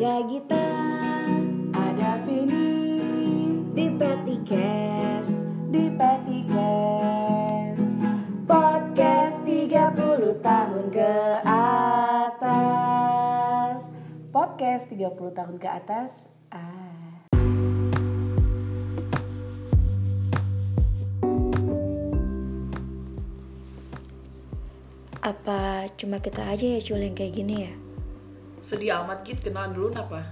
Ada Gita, Ada Vini di Petikes di Petikes Podcast 30 tahun ke atas Podcast 30 tahun ke atas ah. Apa cuma kita aja ya Cul yang kayak gini ya? Sedih amat gitu kenalan dulu kenapa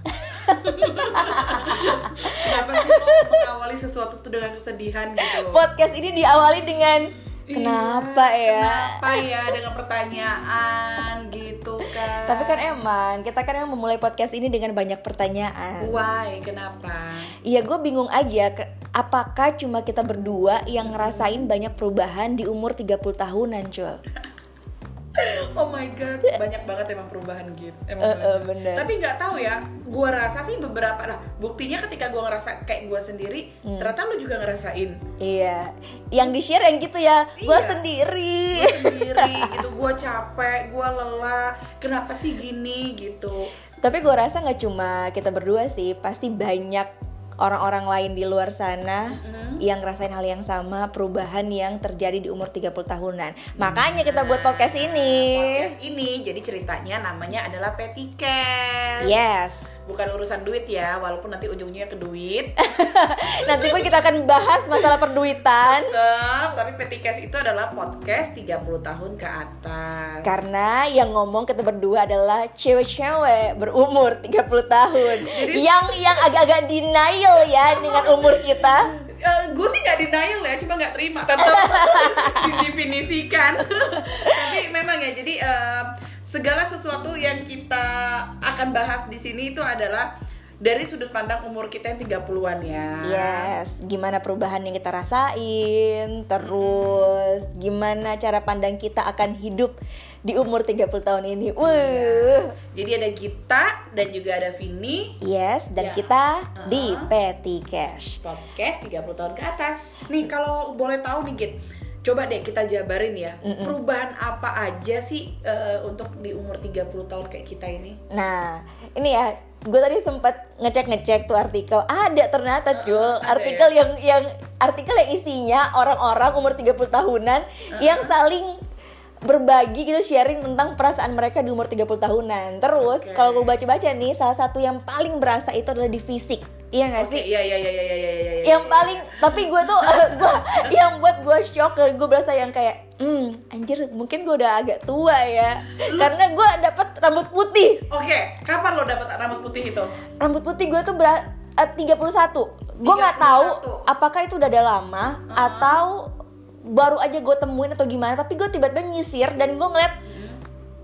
kenapa sih lo mengawali sesuatu tuh dengan kesedihan gitu Podcast ini diawali dengan Kenapa Iya, ya? kenapa ya? Dengan pertanyaan gitu kan. Tapi kan emang kita kan emang memulai podcast ini dengan banyak pertanyaan. why? Kenapa? Iya gue bingung aja. Apakah cuma kita berdua yang ngerasain banyak perubahan di umur 30 tahunan, Cul. oh my god banyak banget emang perubahan gitu emang eh, banyak. bener. tapi nggak tahu ya gua rasa sih beberapa lah buktinya ketika gua ngerasa kayak gua sendiri Hmm. ternyata lu juga ngerasain Iya, yang di-share yang gitu ya, gue Iya. sendiri. Gua sendiri gitu gua capek gua lelah kenapa sih gini gitu Tapi gue rasa nggak cuma kita berdua sih, pasti banyak orang-orang lain di luar sana yang ngerasain hal yang sama, perubahan yang terjadi di umur 30 tahunan. Makanya kita buat podcast ini. podcast ini jadi ceritanya namanya adalah Petikes Yes. bukan urusan duit ya walaupun nanti ujung-ujungnya ke duit Nanti pun kita akan bahas masalah perduitan. Tetep, tapi Petikes itu adalah podcast 30 tahun ke atas Karena yang ngomong kita berdua adalah cewek-cewek berumur 30 tahun Yang yang agak-agak denial ya dengan umur kita gue sih nggak denial ya, cuma nggak terima tetap didefinisikan. Tapi memang ya, jadi eh, segala sesuatu yang kita akan bahas di sini itu adalah dari sudut pandang umur kita yang 30-an ya. Yes, gimana perubahan yang kita rasain Terus gimana cara pandang kita akan hidup di umur 30 tahun ini Wuh Jadi ada Gita dan juga ada Vini Yes, dan Ya. kita di Uh-huh. Petty Cash podcast 30 tahun ke atas. Nih kalau boleh tahu nih Git, coba deh kita jabarin ya. Perubahan apa aja sih eh, untuk di umur 30 tahun kayak kita ini? Nah, ini ya, gue tadi sempat ngecek-ngecek tuh artikel. Ada ternyata, Jul, ada artikel yang yang artikel yang isinya orang-orang umur 30 tahunan yang saling berbagi gitu sharing tentang perasaan mereka di umur 30 tahunan. Terus Oke. kalau gue baca-baca nih, salah satu yang paling berasa itu adalah di fisik. Iya gak sih? iya iya iya iya iya iya. iya, yang iya. paling tapi gue tuh gua yang buat gue shock gue berasa yang kayak hmm anjir mungkin gue udah agak tua ya karena gue dapet rambut putih Oke, kapan lo dapat rambut putih itu? rambut putih gue tuh ber 31 gue nggak tahu 31. apakah itu udah ada lama atau baru aja gue temuin atau gimana tapi gue tiba-tiba nyisir dan gue ngeliat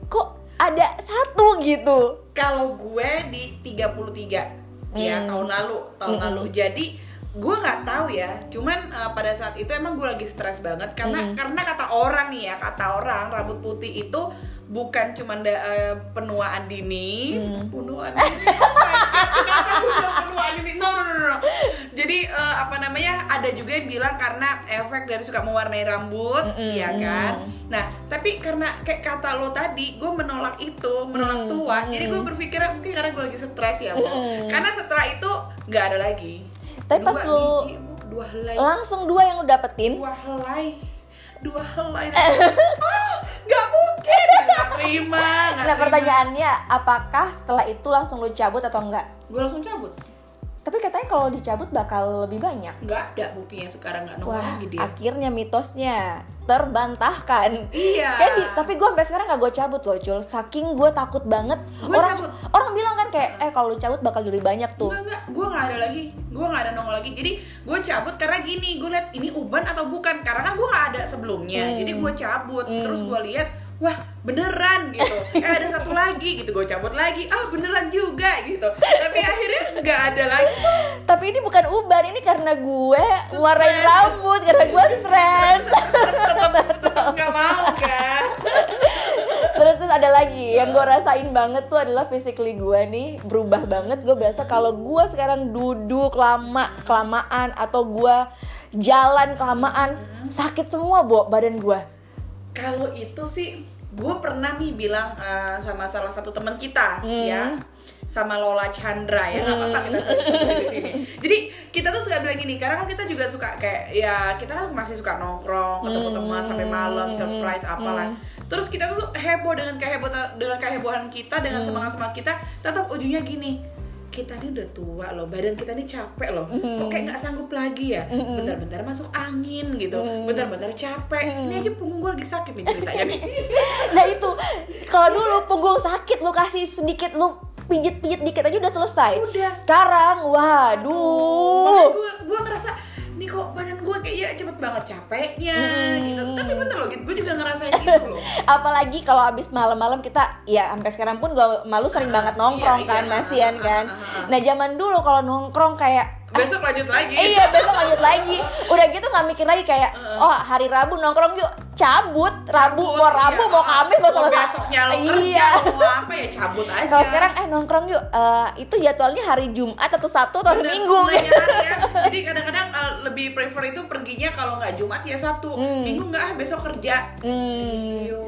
kok ada satu gitu Kalau gue di 33 ya Hmm. tahun lalu, tahun lalu. Jadi gue nggak tahu ya. Cuman eh, pada saat itu emang gue lagi stres banget karena Hmm. karena kata orang nih ya, kata orang rambut putih itu bukan cuman da- eh, penuaan dini, Hmm. penuaan dini. Oh penuaan dini? No, no, no, no. Jadi eh, apa namanya? Ada juga yang bilang karena efek dari suka mewarnai rambut, iya kan? Nah, tapi karena kayak kata lo tadi, gue menolak itu, menolak Mm, tua. mm. Jadi gue berpikir mungkin karena gue lagi stres ya. Mm. Karena setelah itu nggak ada lagi. Tapi pas lu- biji, Bo. dua helai, langsung dua yang lu dapetin dua helai, dua helai. nggak mungkin, nggak terima. nggak nah terima. pertanyaannya apakah setelah itu langsung lu cabut atau enggak gue langsung cabut. Tapi katanya kalau dicabut bakal lebih banyak Nggak ada buktinya sekarang nggak nongol Wah, lagi dia. akhirnya mitosnya terbantahkan. Iya. Kan di- tapi gue sampai sekarang gak gue cabut loh, cul. Saking gue takut banget. Gua orang cabut. orang bilang kan kayak, eh kalau lu cabut bakal lebih banyak tuh. Enggak, enggak, gue nggak ada lagi Gue nggak ada nongol lagi Jadi gue cabut karena gini Gue liat ini uban atau bukan Karena kan gue nggak ada sebelumnya Hmm. Jadi gue cabut Hmm. Terus gue lihat Wah beneran gitu. Eh ada satu lagi gitu Gue cabut lagi. Ah beneran juga gitu. Tapi akhirnya nggak ada lagi. Tapi ini bukan uban, ini karena gue warnain rambut karena gue stres. Nggak mau kan? Terus terus ada lagi yang gue rasain banget tuh adalah physically gue nih berubah banget. Gue berasa kalau gue sekarang duduk lama kelamaan atau gue jalan kelamaan sakit semua bo badan gue. Kalau itu sih gue pernah nih bilang uh, sama salah satu teman kita Hmm. ya. Sama Lola Chandra ya. Nggak apa-apa kita di sini. Jadi kita tuh suka bilang gini karena kan kita juga suka kayak ya kita kan masih suka nongkrong ketemu teman sampai malam surprise apalah. Terus kita tuh heboh dengan kehebohan dengan kehebohan kita dengan semangat semangat kita tetap ujungnya gini kita ini udah tua loh badan kita ini capek loh. Kok kayak nggak sanggup lagi ya? Bentar-bentar masuk angin gitu. Bentar-bentar capek. Ini aja punggung gue lagi sakit nih ceritanya nih. Nah itu kalau dulu punggung sakit lu kasih sedikit lu pijit-pijit dikit aja udah selesai. Udah. Sekarang, waduh. Gue gue ngerasa nih kok badan gue kayak ya cepet banget capeknya gitu. Tapi bener loh gitu gue juga ngerasain gitu loh. Apalagi kalau abis malam-malam kita ya sampai sekarang pun gua malu sering banget nongkrong iya, kan iya. masian kan. Nah zaman dulu kalau nongkrong kayak besok lanjut lagi. Eh, iya besok lanjut lagi. Udah gitu nggak mikir lagi kayak oh hari Rabu nongkrong yuk. Cabut. Rabu Cabut, mau Rabu iya. mau Kamis mau Mau Selasa. besoknya lo kerja iya mau apa ya cabut aja. kalau sekarang eh nongkrong yuk. Eh, itu jadwalnya hari Jumat atau Sabtu atau hari Minggu. bener hari ya. jadi kadang-kadang uh, lebih prefer itu perginya kalau nggak Jumat ya Sabtu Minggu nggak ah besok kerja Hmm. Iyo,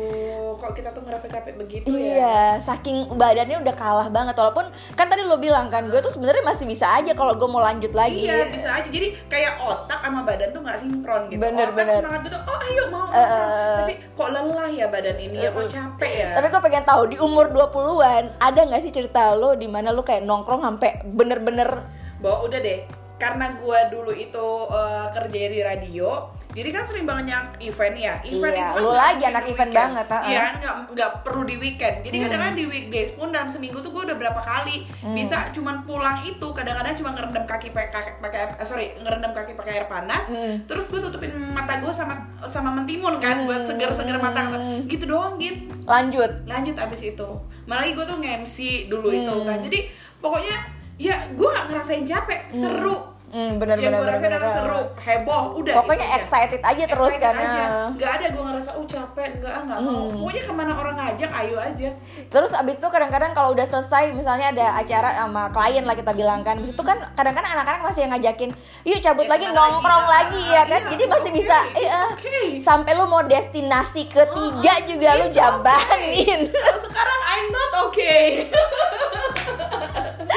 kok kita tuh ngerasa capek begitu ya Iya, saking badannya udah kalah banget. Walaupun kan tadi lo bilang kan, gue tuh sebenarnya masih bisa aja kalau gue mau lanjut lagi. Iya bisa aja. Jadi kayak otak sama badan tuh nggak sinkron gitu. Bener, otak bener. semangat gitu. Oh ayo mau. Eh, eh. Tapi kok lelah ya badan ini ya kok capek ya. Tapi gue pengen tahu di umur 20-an ada nggak sih cerita lo di mana lo kayak nongkrong sampai bener-bener Bahwa udah deh. Karena gua dulu itu eh, kerja di radio, jadi kan sering banyak event ya. Event Iya, itu kan lu lagi anak event weekend. banget, ah, Iya, ah. nggak nggak perlu di weekend. Jadi kadang-kadang di weekdays pun dalam seminggu tuh gue udah berapa kali Hmm. bisa cuman pulang itu kadang-kadang cuma ngerendam kaki pakai pakai eh, sorry ngerendam kaki pakai air panas. Hmm. Terus gue tutupin mata gue sama sama mentimun kan buat seger-seger mata Hmm. gitu doang gitu lanjut. lanjut abis itu malah gue tuh nge-MC dulu itu Hmm. kan jadi pokoknya ya gue gak ngerasain capek seru Hmm, yang bener-bener. gue rasain adalah seru heboh udah Pokoknya itu aja. excited aja terus Excited kan. aja. ah. nggak ada gue ngerasa oh capek nggak ah nggak mau pokoknya ke mana orang ngajak ayo aja Terus abis itu kadang-kadang kalau udah selesai misalnya ada acara sama klien lah kita bilang kan Abis itu kan kadang-kadang anak-anak masih yang ngajakin Yuk cabut Eh, lagi nongkrong lagi? lagi Ah, ya kan iya, Jadi masih okay, bisa it's eh, okay. Sampai lu mau destinasi ketiga juga lu jabanin Kalau sekarang I'm not okay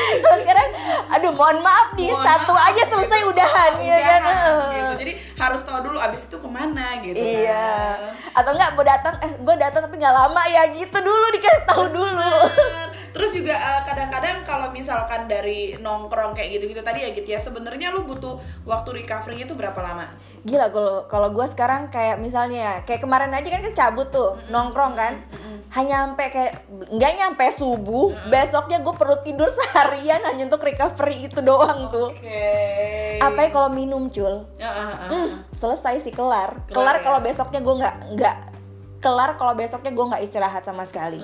Terus sekarang aduh mohon maaf nih Mohon satu maaf, aja selesai gitu. udahan ya kan gitu. jadi harus tahu dulu abis itu ke mana gitu Iya kan. Atau enggak mau datang eh gue datang tapi nggak lama ya gitu dulu dikasih tahu dulu Bener. Terus juga eh, kadang-kadang kalau misalkan dari nongkrong kayak gitu-gitu tadi ya gitu ya sebenarnya lu butuh waktu recovery itu berapa lama? Gila kalau kalau gue sekarang kayak misalnya ya, kayak kemarin aja kan kita cabut tuh nongkrong kan hanya sampai kayak nggak nyampe subuh besoknya gue perlu tidur seharian hanya untuk recovery itu doang tuh Oke. apa ya kalau minum cul ah, ah, ah. Hmm, selesai sih kelar Kelar kelar ya? kalau besoknya gue nggak nggak kelar kalau besoknya gue nggak istirahat sama sekali.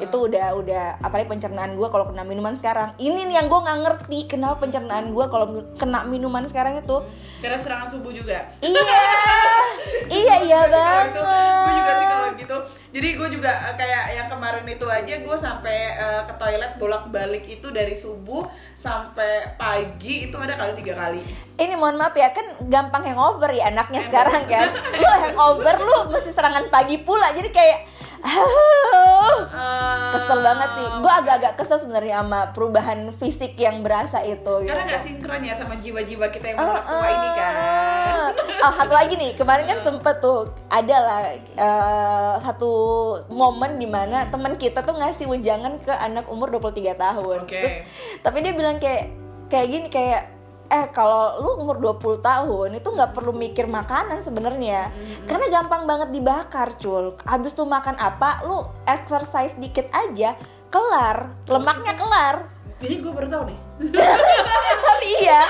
Itu udah udah apalagi pencernaan gue kalau kena minuman sekarang. Ini nih yang gue nggak ngerti kenapa pencernaan gue kalau kena minuman sekarang itu. Karena serangan subuh juga. iya Jadi gue juga eh, kayak yang kemarin itu aja gue sampai eh, ke toilet bolak-balik itu dari subuh sampai pagi itu ada kali tiga kali. ini mohon maaf ya kan gampang hangover ya anaknya sekarang kan. Lu hangover lu mesti serangan pagi pula. Jadi kayak kesel banget sih gue agak-agak kesel sebenarnya sama perubahan fisik yang berasa itu gitu. Karena nggak sinkron ya sama jiwa-jiwa kita yang udah tua ini kan. Oh, satu lagi nih, kemarin kan sempet tuh ada lah eh, satu momen di mana teman kita tuh ngasih wejangan ke anak umur 23 tahun. Oke. Terus tapi dia bilang kayak kayak gini kayak eh kalau lu umur 20 tahun itu nggak perlu mikir makanan sebenarnya. Karena gampang banget dibakar cul. Habis tuh makan apa lu exercise dikit aja kelar. Lemaknya kelar Ini gue baru tahu nih. tapi iya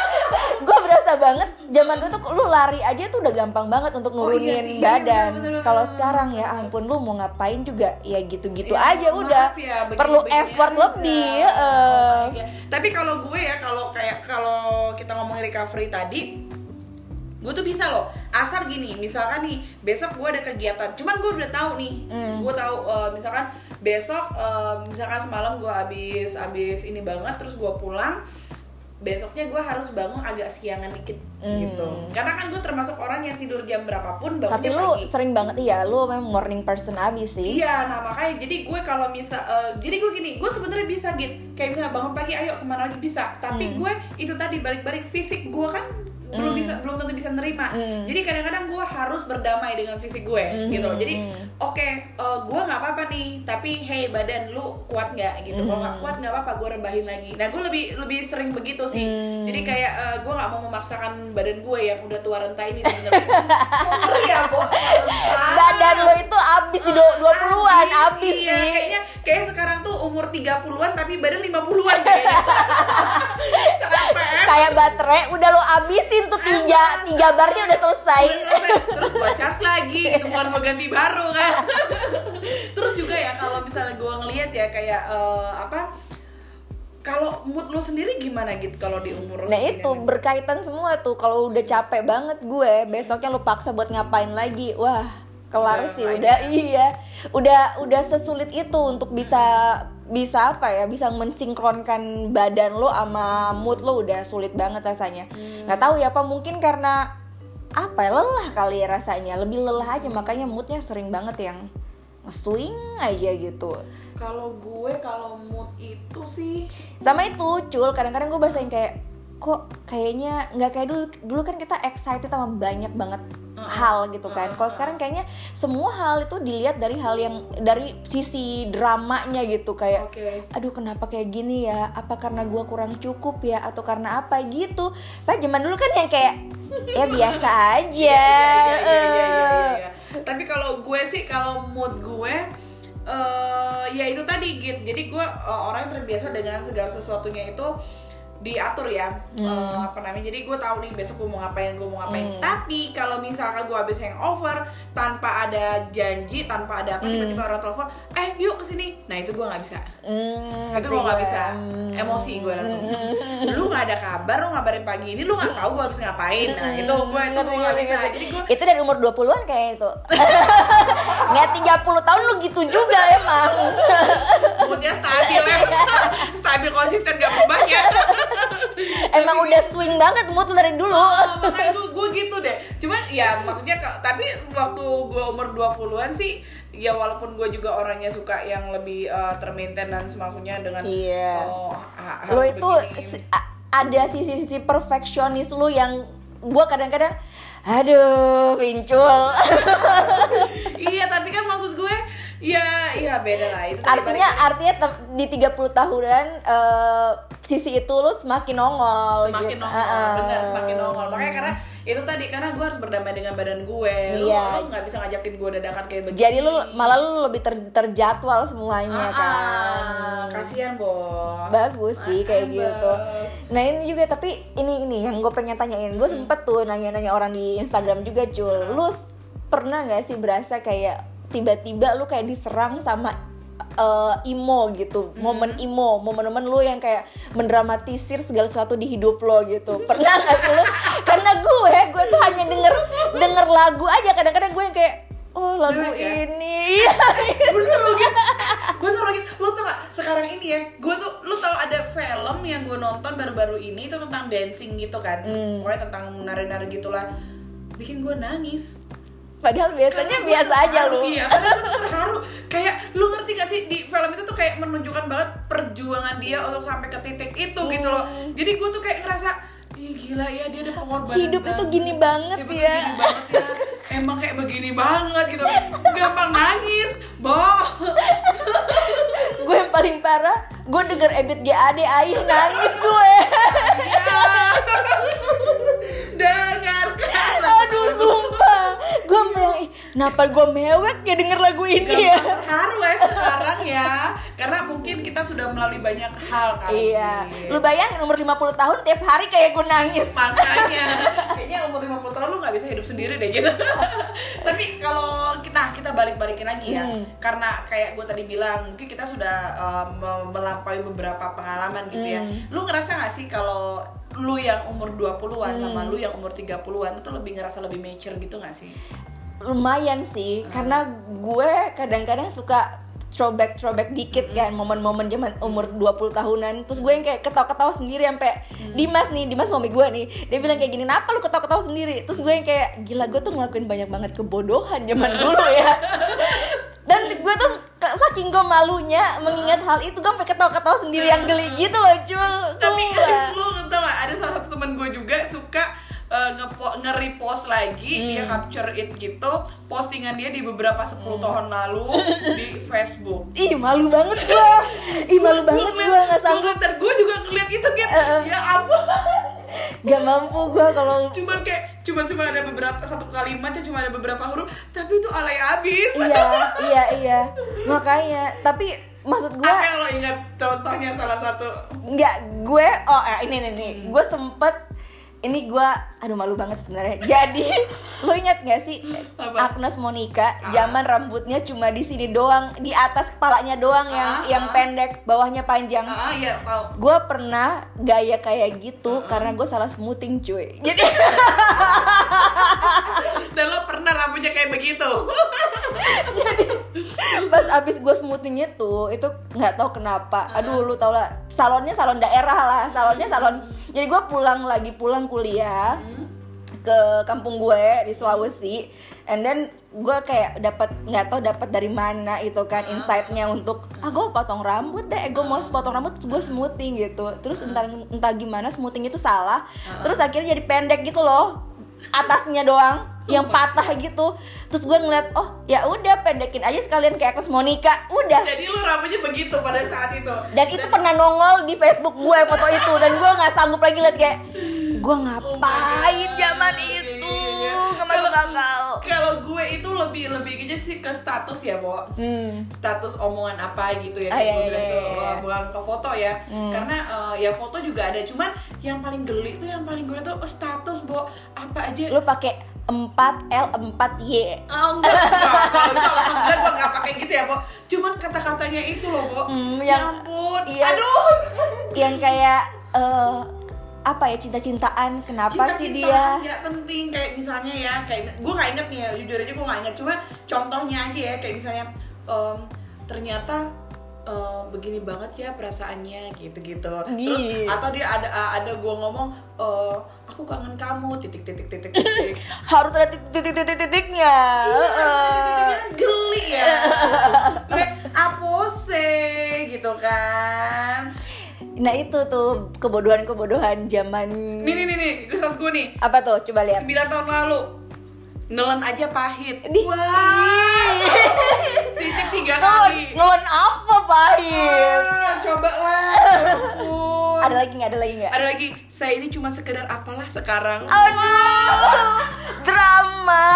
gue berasa banget zaman dulu tuh lu lari aja tuh udah gampang banget untuk Oh, iya nurunin sih, iya, badan bener, kalau sekarang ya ampun lu mau ngapain juga ya gitu-gitu Ya, aja udah ya, begini- perlu begini effort aja. lebih Oh God. Tapi kalau gue ya kalau kayak kalau kita ngomongin recovery tadi gue tuh bisa loh asal gini misalkan nih besok gue ada kegiatan cuman gue udah tahu nih Hmm. gue tahu eh, misalkan besok eh, misalkan semalam gue habis habis ini banget terus gue pulang besoknya gue harus bangun agak siangan dikit Hmm. gitu karena kan gue termasuk orang yang tidur jam berapapun bangunnya Tapi lu pagi sering banget iya, lu memang morning person abis sih. Iya, nah makanya jadi gue kalau misal, eh, jadi gue gini, gue sebenarnya bisa gitu, kayak misalnya bangun pagi, ayo ke mana lagi bisa. Tapi Hmm. gue itu tadi balik-balik fisik gue kan belum bisa, belum tentu bisa nerima. Hmm. Jadi kadang-kadang gue harus berdamai dengan fisik gue, Hmm. gitu. Jadi oke, eh, gue nggak apa-apa nih, tapi hey badan lu kuat nggak gitu? Kalau nggak Hmm. kuat nggak apa-apa, gue rebahin lagi. Nah gue lebih lebih sering begitu sih. Hmm. Jadi kayak eh, gue nggak mau memaksakan badan gue yang udah tua renta ini sebenarnya. Kok ngeri ya, Bo? Badan lu itu abis di 20-an, abis iya, sih. kayaknya kayak sekarang tuh umur 30-an tapi badan 50-an kayaknya. Kayak baterai udah lu abisin tuh tiga, tiga barnya udah selesai. Terus gua charge lagi, bukan gua ganti baru kan. Terus juga ya kalau misalnya gua ngelihat ya kayak eh, apa kalau mood lo sendiri gimana gitu kalau di umur Nah itu berkaitan semua tuh. Kalau udah capek banget gue besoknya lu paksa buat ngapain lagi? Wah kelar Udah sih udah iya. Udah udah sesulit itu untuk bisa bisa apa ya bisa mensinkronkan badan lo sama mood lo udah sulit banget rasanya. Nggak tahu ya apa mungkin karena apa ya lelah kali ya rasanya. Lebih lelah aja makanya moodnya sering banget yang nge-swing aja gitu. Kalau gue kalau mood itu sih sama itu cul kadang-kadang gue berasain kayak kok kayaknya nggak kayak dulu. Dulu kan kita excited sama banyak banget hal gitu kan. Kalau sekarang kayaknya semua hal itu dilihat dari hal yang dari sisi dramanya gitu. Kayak oke. Aduh kenapa kayak gini ya? Apa karena gua kurang cukup ya? Atau karena apa? Gitu. Pak zaman dulu kan yang kayak ya biasa aja. Iya, iya, iya, iya, iya, iya. Tapi kalau gue sih kalau mood gue eh ya itu tadi gitu. Jadi gue eh, orang yang terbiasa dengan segala sesuatunya itu diatur ya Hmm. Eh, apa namanya jadi gue tahu nih besok gue mau ngapain gue mau ngapain. Hmm. tapi kalau misalkan gue habis hangover tanpa ada janji tanpa ada apa Hmm. tiba-tiba orang telepon eh yuk ke sini nah itu gue nggak bisa. Hmm, itu gue nggak gua. bisa. Emosi gue langsung. Lu nggak ada kabar lu ngabarin pagi ini lu nggak tahu gue habis ngapain. Nah itu gue itu gue nggak bisa. jadi gue itu dari umur 20-an kayak itu. Nggak 30 tahun lu gitu juga emang swing banget mood lu dari dulu Oh, makanya gue, gue gitu deh cuman ya maksudnya tapi waktu gue umur 20-an sih ya walaupun gue juga orangnya suka yang lebih uh, termaintain dan semaksudnya dengan Iya. oh, ha- harus itu begini. si- ada sisi-sisi perfeksionis lu yang gua kadang-kadang aduh pincul iya tapi kan maksud gue ya ya beda lah itu artinya artinya di 30 tahunan eh, sisi itu lu semakin nongol semakin gitu. nongol Ah, ah. bener semakin nongol. Makanya karena itu tadi karena gue harus berdamai dengan badan gue. Lu Iya. lu nggak bisa ngajakin gue dadakan kayak begini. Jadi lu malah lu lebih ter- terjadwal semuanya ah, kan. ah, kasihan bos bagus sih kayak Makanya, gitu. Nah ini juga tapi ini ini yang gue pengen tanyain. Gue sempet tuh nanya-nanya orang di Instagram juga cul lu s- pernah nggak sih berasa kayak tiba-tiba lu kayak diserang sama eh, imo gitu. Momen imo momen-momen lu yang kayak mendramatisir segala sesuatu di hidup lo gitu. Pernah nggak sih lu? Karena gue gue tuh hanya denger denger lagu aja. Kadang-kadang gue yang kayak oh lagu ya? ini. Bener lo gitu bener lo gitu lo tau gak sekarang ini ya gue tuh lo tau ada film yang gue nonton baru-baru ini itu tentang dancing gitu kan. Hmm. pokoknya tentang nari-nari gitulah. Bikin gue nangis padahal biasanya Karena biasa aja lu. iya. Karena gue tuh terharu. Kayak lu ngerti gak sih di film itu tuh kayak menunjukkan banget perjuangan dia untuk sampai ke titik itu gitu loh. Hmm. jadi gue tuh kayak ngerasa Ih gila ya dia ada pengorbanan Hidup itu gini banget Hidup itu ya. gini banget ya. Emang kayak begini banget gitu. Gampang nangis Boh. Gue yang paling parah gue denger Ebit GAD ayo nangis gue kenapa gue mewek? Ya denger lagu ini ya. Gampang terharu ya sekarang ya. Karena mungkin kita sudah melalui banyak hal kali iya. lu bayangin umur 50 tahun tiap hari kayak gue nangis. Makanya. Kayaknya umur 50 tahun lu nggak bisa hidup sendiri deh gitu. Tapi kalau kita kita balik-balikin lagi ya. Hmm. karena kayak gue tadi bilang mungkin kita sudah um, me- melampaui beberapa pengalaman gitu ya. Hmm. lu ngerasa nggak sih kalau lu yang umur 20-an sama Hmm. lu yang umur 30-an itu lebih ngerasa lebih mature gitu nggak sih? Lumayan sih karena gue kadang-kadang suka throwback throwback dikit kan momen-momen zaman umur 20 tahunan. Terus gue yang kayak ketawa-ketawa sendiri sampai Dimas nih Dimas suami gue nih dia bilang kayak gini kenapa lu ketawa-ketawa sendiri? Terus gue yang kayak gila gue tuh ngelakuin banyak banget kebodohan zaman dulu ya. Dan gue tuh saking gue malunya mengingat hal itu gue sampai ketawa-ketawa sendiri yang geli gitu loh Jul. Tapi lu tau gak ada salah satu teman gue juga suka uh, nge-repost lagi dia capture it gitu postingan dia di beberapa 10 tahun lalu di Facebook. Ih malu banget gue ih malu banget gue nggak sanggup. gue juga ngeliat itu kan Eh, ya ampun. Gak mampu gue kalau cuman kayak cuman cuma ada beberapa satu kalimat ya cuma ada beberapa huruf tapi itu alay abis. Iya iya iya. Makanya tapi maksud gue apa yang lo ingat contohnya salah satu. Nggak gue oh eh, ini nih nih gue sempet ini gue aduh malu banget sebenarnya. Jadi lo ingat gak sih Apa? Agnes Monica zaman rambutnya cuma di sini doang di atas kepalanya doang yang Ah, yang ah. pendek bawahnya panjang. Ah iya tahu. Gue pernah gaya kayak gitu karena gue salah smoothing cuy. Jadi dan lo pernah rambutnya kayak begitu. Pas abis gue smoothing itu itu nggak tahu kenapa. Aduh lu tau lah salonnya salon daerah lah salonnya salon jadi gue pulang lagi pulang kuliah ke kampung gue di Sulawesi. And then gue kayak dapat nggak tahu dapat dari mana itu kan insightnya untuk ah gue potong rambut deh gue mau potong rambut gue smoothing gitu. Terus entah entah gimana smoothing itu salah. Terus akhirnya jadi pendek gitu loh atasnya doang yang patah gitu. Terus gue ngeliat oh ya udah pendekin aja sekalian kayak Agnes Monica. Udah. Jadi lo rambutnya begitu pada saat itu. Dan itu pernah nongol di Facebook gue foto itu. Dan gue nggak sanggup lagi liat kayak gue ngapain zaman Iya, iya, itu iya, iya. nggak masuk Kalau- gue itu lebih lebih aja sih ke status ya Bo. Hmm. status omongan apa gitu ya Ah, iya, iya, iya, iya. bukan ke foto ya. Hmm. karena uh, ya foto juga ada. Cuman yang paling geli tuh yang paling gue tuh status Bo. Apa aja lu pakai 4L 4Y Oh, enggak, enggak. Kalau itu alhamdulillah gue gak pakai gitu ya, Bo. Cuman kata-katanya itu loh. Hmm, ya yang- ampun. iya. Aduh. yang kayak eh, apa ya cinta-cintaan kenapa sih Cinta-cintaan dia ya penting kayak misalnya ya kayak gue nggak inget nih ya jujur aja gue nggak inget cuma contohnya aja ya kayak misalnya em, ternyata eh, begini banget ya perasaannya gitu-gitu terus atau dia ada ada gue ngomong eh, aku kangen kamu titik titik titik titik. Harus ada titik-titik-titiknya Titik-titiknya geli ya. Apose gitu kan. Nah itu tuh kebodohan-kebodohan zaman nih nih nih nih kisah gue nih. Apa tuh? Coba lihat. 9 tahun lalu. Nelen aja pahit. Di- wah. Titik tiga kali. ngelon apa pahit? Ah, coba lah ya ampun. ada lagi nggak? Ada lagi nggak? Ada lagi. Saya ini cuma sekedar apalah sekarang. Aduh drama.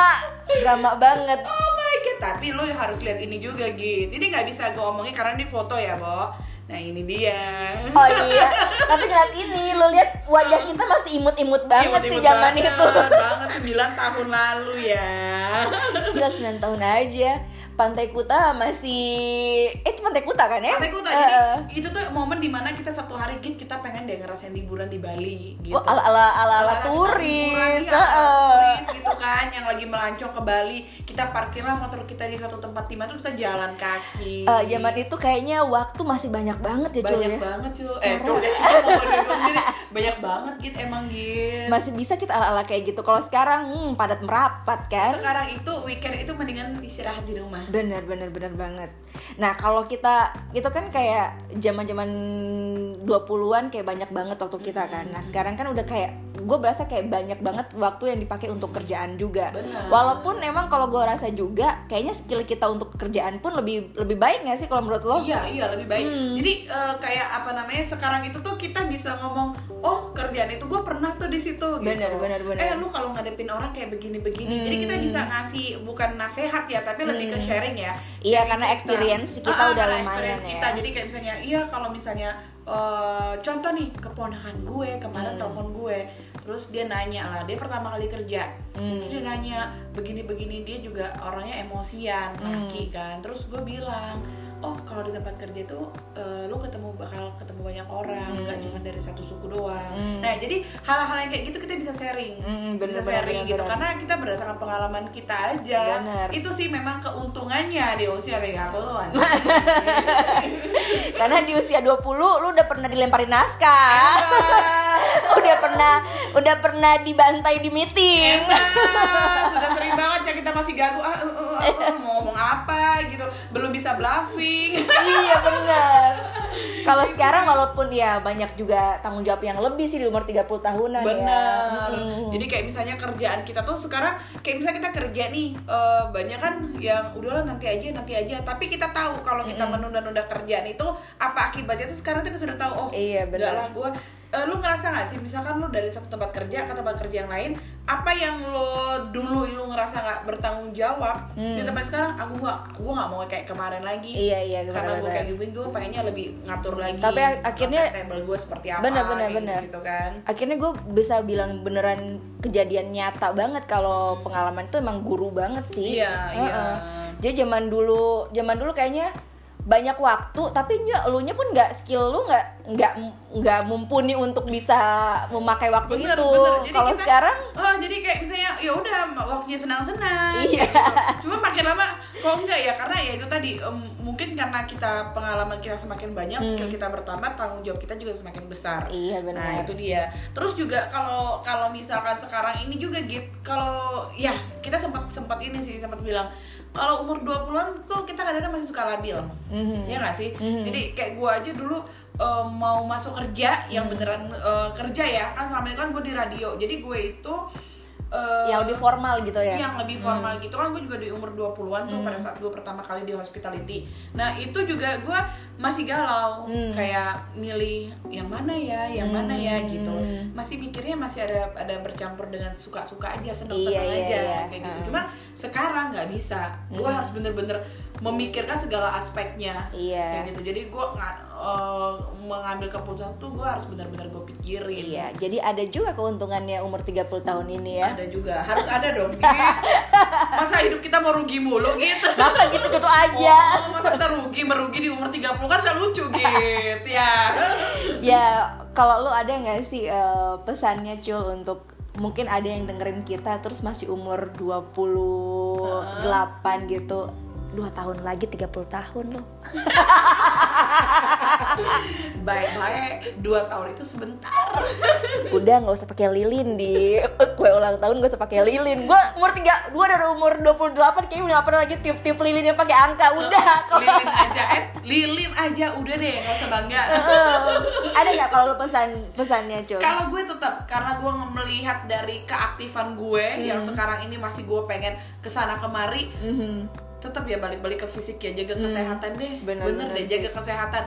Drama banget. Oh my god tapi lo harus lihat ini juga gitu ini nggak bisa gue omongin karena ini foto ya Bo. Nah ini dia. Oh iya. Tapi ngeliat ini lo lihat wajah kita masih imut-imut banget sih Imut-imut zaman banget, itu. banget. 9 tahun lalu ya. Gila 9 tahun aja Pantai Kuta masih eh, itu Pantai Kuta kan ya? Pantai Kuta, Eh, jadi itu tuh momen di mana kita satu hari git kita pengen deh ngerasain liburan di Bali gitu. Oh, ala ala ala, ala Ala-ala turis. liburan, ala yang lagi melancong ke Bali kita parkirlah motor kita di suatu tempat di mana terus kita jalan kaki Eh, zaman itu kayaknya waktu masih banyak banget ya cuy banyak ya. banget cuy eh deh kita ngomong dari gua sendiri. banyak banget gitu emang gitu Masih bisa kita ala ala kayak gitu. Kalau sekarang hmm, padat merapat kan? sekarang itu weekend itu mendingan istirahat di rumah Bener bener bener banget. Nah kalau kita itu kan kayak zaman zaman 20-an kayak banyak banget waktu kita kan. Nah sekarang kan udah kayak gue berasa kayak banyak banget waktu yang dipakai untuk kerjaan juga. Benar. Walaupun emang kalau gue rasa juga kayaknya skill kita untuk kerjaan pun lebih lebih baik nggak sih kalau menurut lo? Iya iya lebih baik. Hmm. Jadi eh, kayak apa namanya sekarang itu tuh kita bisa ngomong, oh kerjaan itu gue pernah tuh di situ. Gitu. Benar, benar, benar. Eh lu kalau ngadepin orang kayak begini-begini, jadi kita Hmm. bisa ngasih bukan nasehat ya, tapi lebih ke sharing ya. Iya, karena kita. experience kita Ah, ah, udah lumayan experience ya. kita. Jadi kayak misalnya, iya kalau misalnya eh, contoh nih keponakan gue kemarin Hmm. telepon gue, terus dia nanya lah, dia pertama kali kerja, Hmm. terus dia nanya begini-begini dia juga orangnya emosian, Hmm. laki kan, terus gue bilang oh kalau di tempat kerja tuh eh, lu ketemu bakal ketemu banyak orang nggak cuma dari satu suku doang. Nah jadi hal-hal yang kayak gitu kita bisa sharing. Hmm, bisa bener, sharing bener, gitu bener. karena kita berdasarkan pengalaman kita aja Bener. itu sih memang keuntungannya. Di usia 30-an Karena di usia 20 lu udah pernah dilemparin naskah. udah pernah udah pernah dibantai di meeting. Sudah sering banget ya kita masih gagu. Ah, uh, uh, apa gitu. Belum bisa bluffing. Iya bener Kalau sekarang walaupun ya banyak juga tanggung jawab yang lebih sih di umur 30 tahunan ya. Benar. Mm. Jadi kayak misalnya kerjaan kita tuh sekarang kayak misalnya kita kerja nih eh, banyak kan yang udahlah nanti aja nanti aja. Tapi kita tahu kalau kita menunda-nunda kerjaan itu apa akibatnya tuh sekarang tuh kita sudah tahu oh Iya, benar. lah gue lu ngerasa gak sih misalkan lu dari satu tempat kerja ke tempat kerja yang lain apa yang lo dulu lu ngerasa nggak bertanggung jawab di tempat sekarang aku gua gua nggak mau kayak kemarin lagi Hmm. Iya, iya, karena gue kayak gini gue pengennya lebih ngatur lagi Tapi ak- akhirnya- table gue seperti apa Bener, bener, bener. gitu kan Akhirnya gue bisa bilang beneran kejadian nyata banget kalau pengalaman itu emang guru banget sih. Iya, Heeh. iya. Jadi zaman dulu, zaman dulu kayaknya banyak waktu tapi nya elunya pun nggak skill lu nggak nggak nggak mumpuni untuk bisa memakai waktu Bener, itu kalau sekarang oh jadi kayak misalnya ya udah waktunya senang-senang Iya. gitu. cuma makin lama kok enggak ya karena ya itu tadi em, mungkin karena kita pengalaman kita semakin banyak skill kita bertambah tanggung jawab kita juga semakin besar Hmm. Iya, benar. nah itu dia terus juga kalau kalau misalkan sekarang ini juga gitu kalau ya kita sempat sempat ini sih sempat bilang kalau umur 20-an tuh kita kadang-kadang masih suka labil Mhm. ya nggak sih jadi kayak gua aja dulu eh, mau masuk kerja yang Mhm. beneran eh, kerja ya kan selama ini kan gue di radio jadi gue itu eh, yang lebih formal gitu ya? yang lebih formal gitu. Kan gue juga di umur 20-an tuh pada saat gue pertama kali di hospitality. Nah itu juga gue masih galau. Kayak milih yang mana ya yang mana ya gitu. Masih mikirnya masih ada ada bercampur dengan suka-suka aja seneng-seneng Iya, iya, aja iya. kayak gitu. Hmm. cuma sekarang nggak bisa. Gue harus bener-bener memikirkan segala aspeknya. Iya. kayak gitu. Jadi gue nggak eh, mengambil keputusan tuh gue harus bener-bener gue pikirin Iya, jadi ada juga keuntungannya umur 30 tahun ini ya. ada juga harus ada dong masa hidup kita mau rugi mulu gitu Masa gitu-gitu aja. Oh, masa kita rugi merugi di umur 30 kan gak lucu gitu ya Ya, kalau lu ada nggak sih eh, pesannya Cul untuk mungkin ada yang dengerin kita terus masih umur 28 gitu. Dua tahun lagi 30 tahun loh. baik-baik dua tahun itu sebentar Udah nggak usah pakai lilin di kue ulang tahun gak usah pakai lilin. Gua umur 3 gua dari umur 28 kayaknya udah pernah lagi tiup-tiup lilin yang pakai angka. Udah. kalau- lilin aja eh lilin aja udah deh gak usah bangga ada nggak kalau pesan pesannya Cul? kalau gue tetap karena gue melihat dari keaktifan gue yang sekarang ini masih gue pengen ke sana kemari tetap ya balik-balik ke fisik ya jaga kesehatan deh Bener, bener, bener deh sih. jaga kesehatan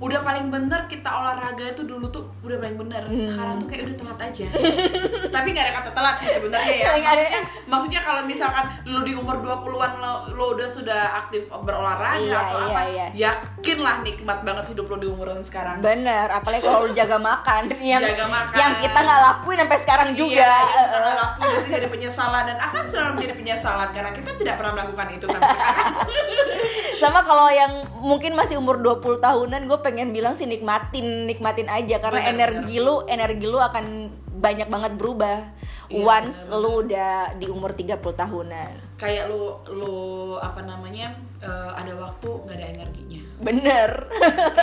udah paling bener kita olahraga itu dulu tuh udah paling bener. Sekarang tuh kayak udah telat aja. Tapi nggak ada kata telat sih sebenarnya ya. Maksudnya maksudnya kalau misalkan lu di umur 20-an lo, lo udah sudah aktif berolahraga Iya, atau iya, apa iya. yakin lah nikmat banget hidup lo di umuran sekarang. Bener, apalagi kalau lu jaga makan. Yang Jaga makan. yang kita nggak lakuin sampai sekarang juga. Iya, kita lakuin itu jadi penyesalan. Dan akan selalu menjadi penyesalan karena kita tidak pernah melakukan itu sampai sekarang. Sama kalau yang mungkin masih umur 20 tahunan, gue pengen bilang sih nikmatin, nikmatin aja karena Bener, energi lu, energi lu akan banyak banget berubah Iya, once lu udah di umur 30 tahunan. Kayak lu lu apa namanya eh, ada waktu nggak ada energinya. Bener,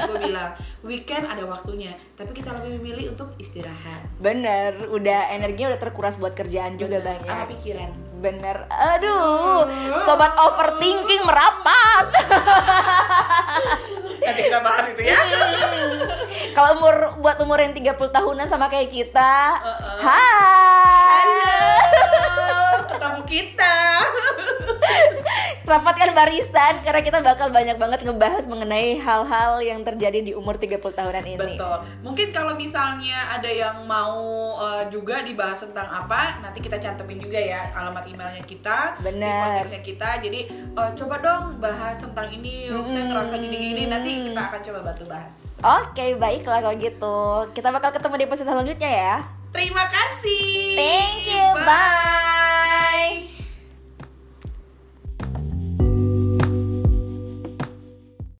gue bilang weekend ada waktunya, tapi kita lebih memilih untuk istirahat. bener. Udah energinya udah terkuras buat kerjaan juga Bener, Sama banyak. pikiran. Bener. Aduh, sobat overthinking merapat. buat umur yang 30 tahunan sama kayak kita. Uh-uh. Hai. Ketemu kita. Rapatkan barisan karena kita bakal banyak banget ngebahas mengenai hal-hal yang terjadi di umur 30 tahunan ini. Betul. Mungkin kalau misalnya ada yang mau eh, juga dibahas tentang apa, nanti kita cantumin juga ya alamat emailnya kita, di Bener. podcastnya kita. Jadi eh, coba dong bahas tentang ini. Oh, Saya ngerasa gini-gini. Nanti kita akan coba bantu bahas. Oke, baiklah kalau gitu. Kita bakal ketemu di episode selanjutnya ya. Terima kasih. Thanks.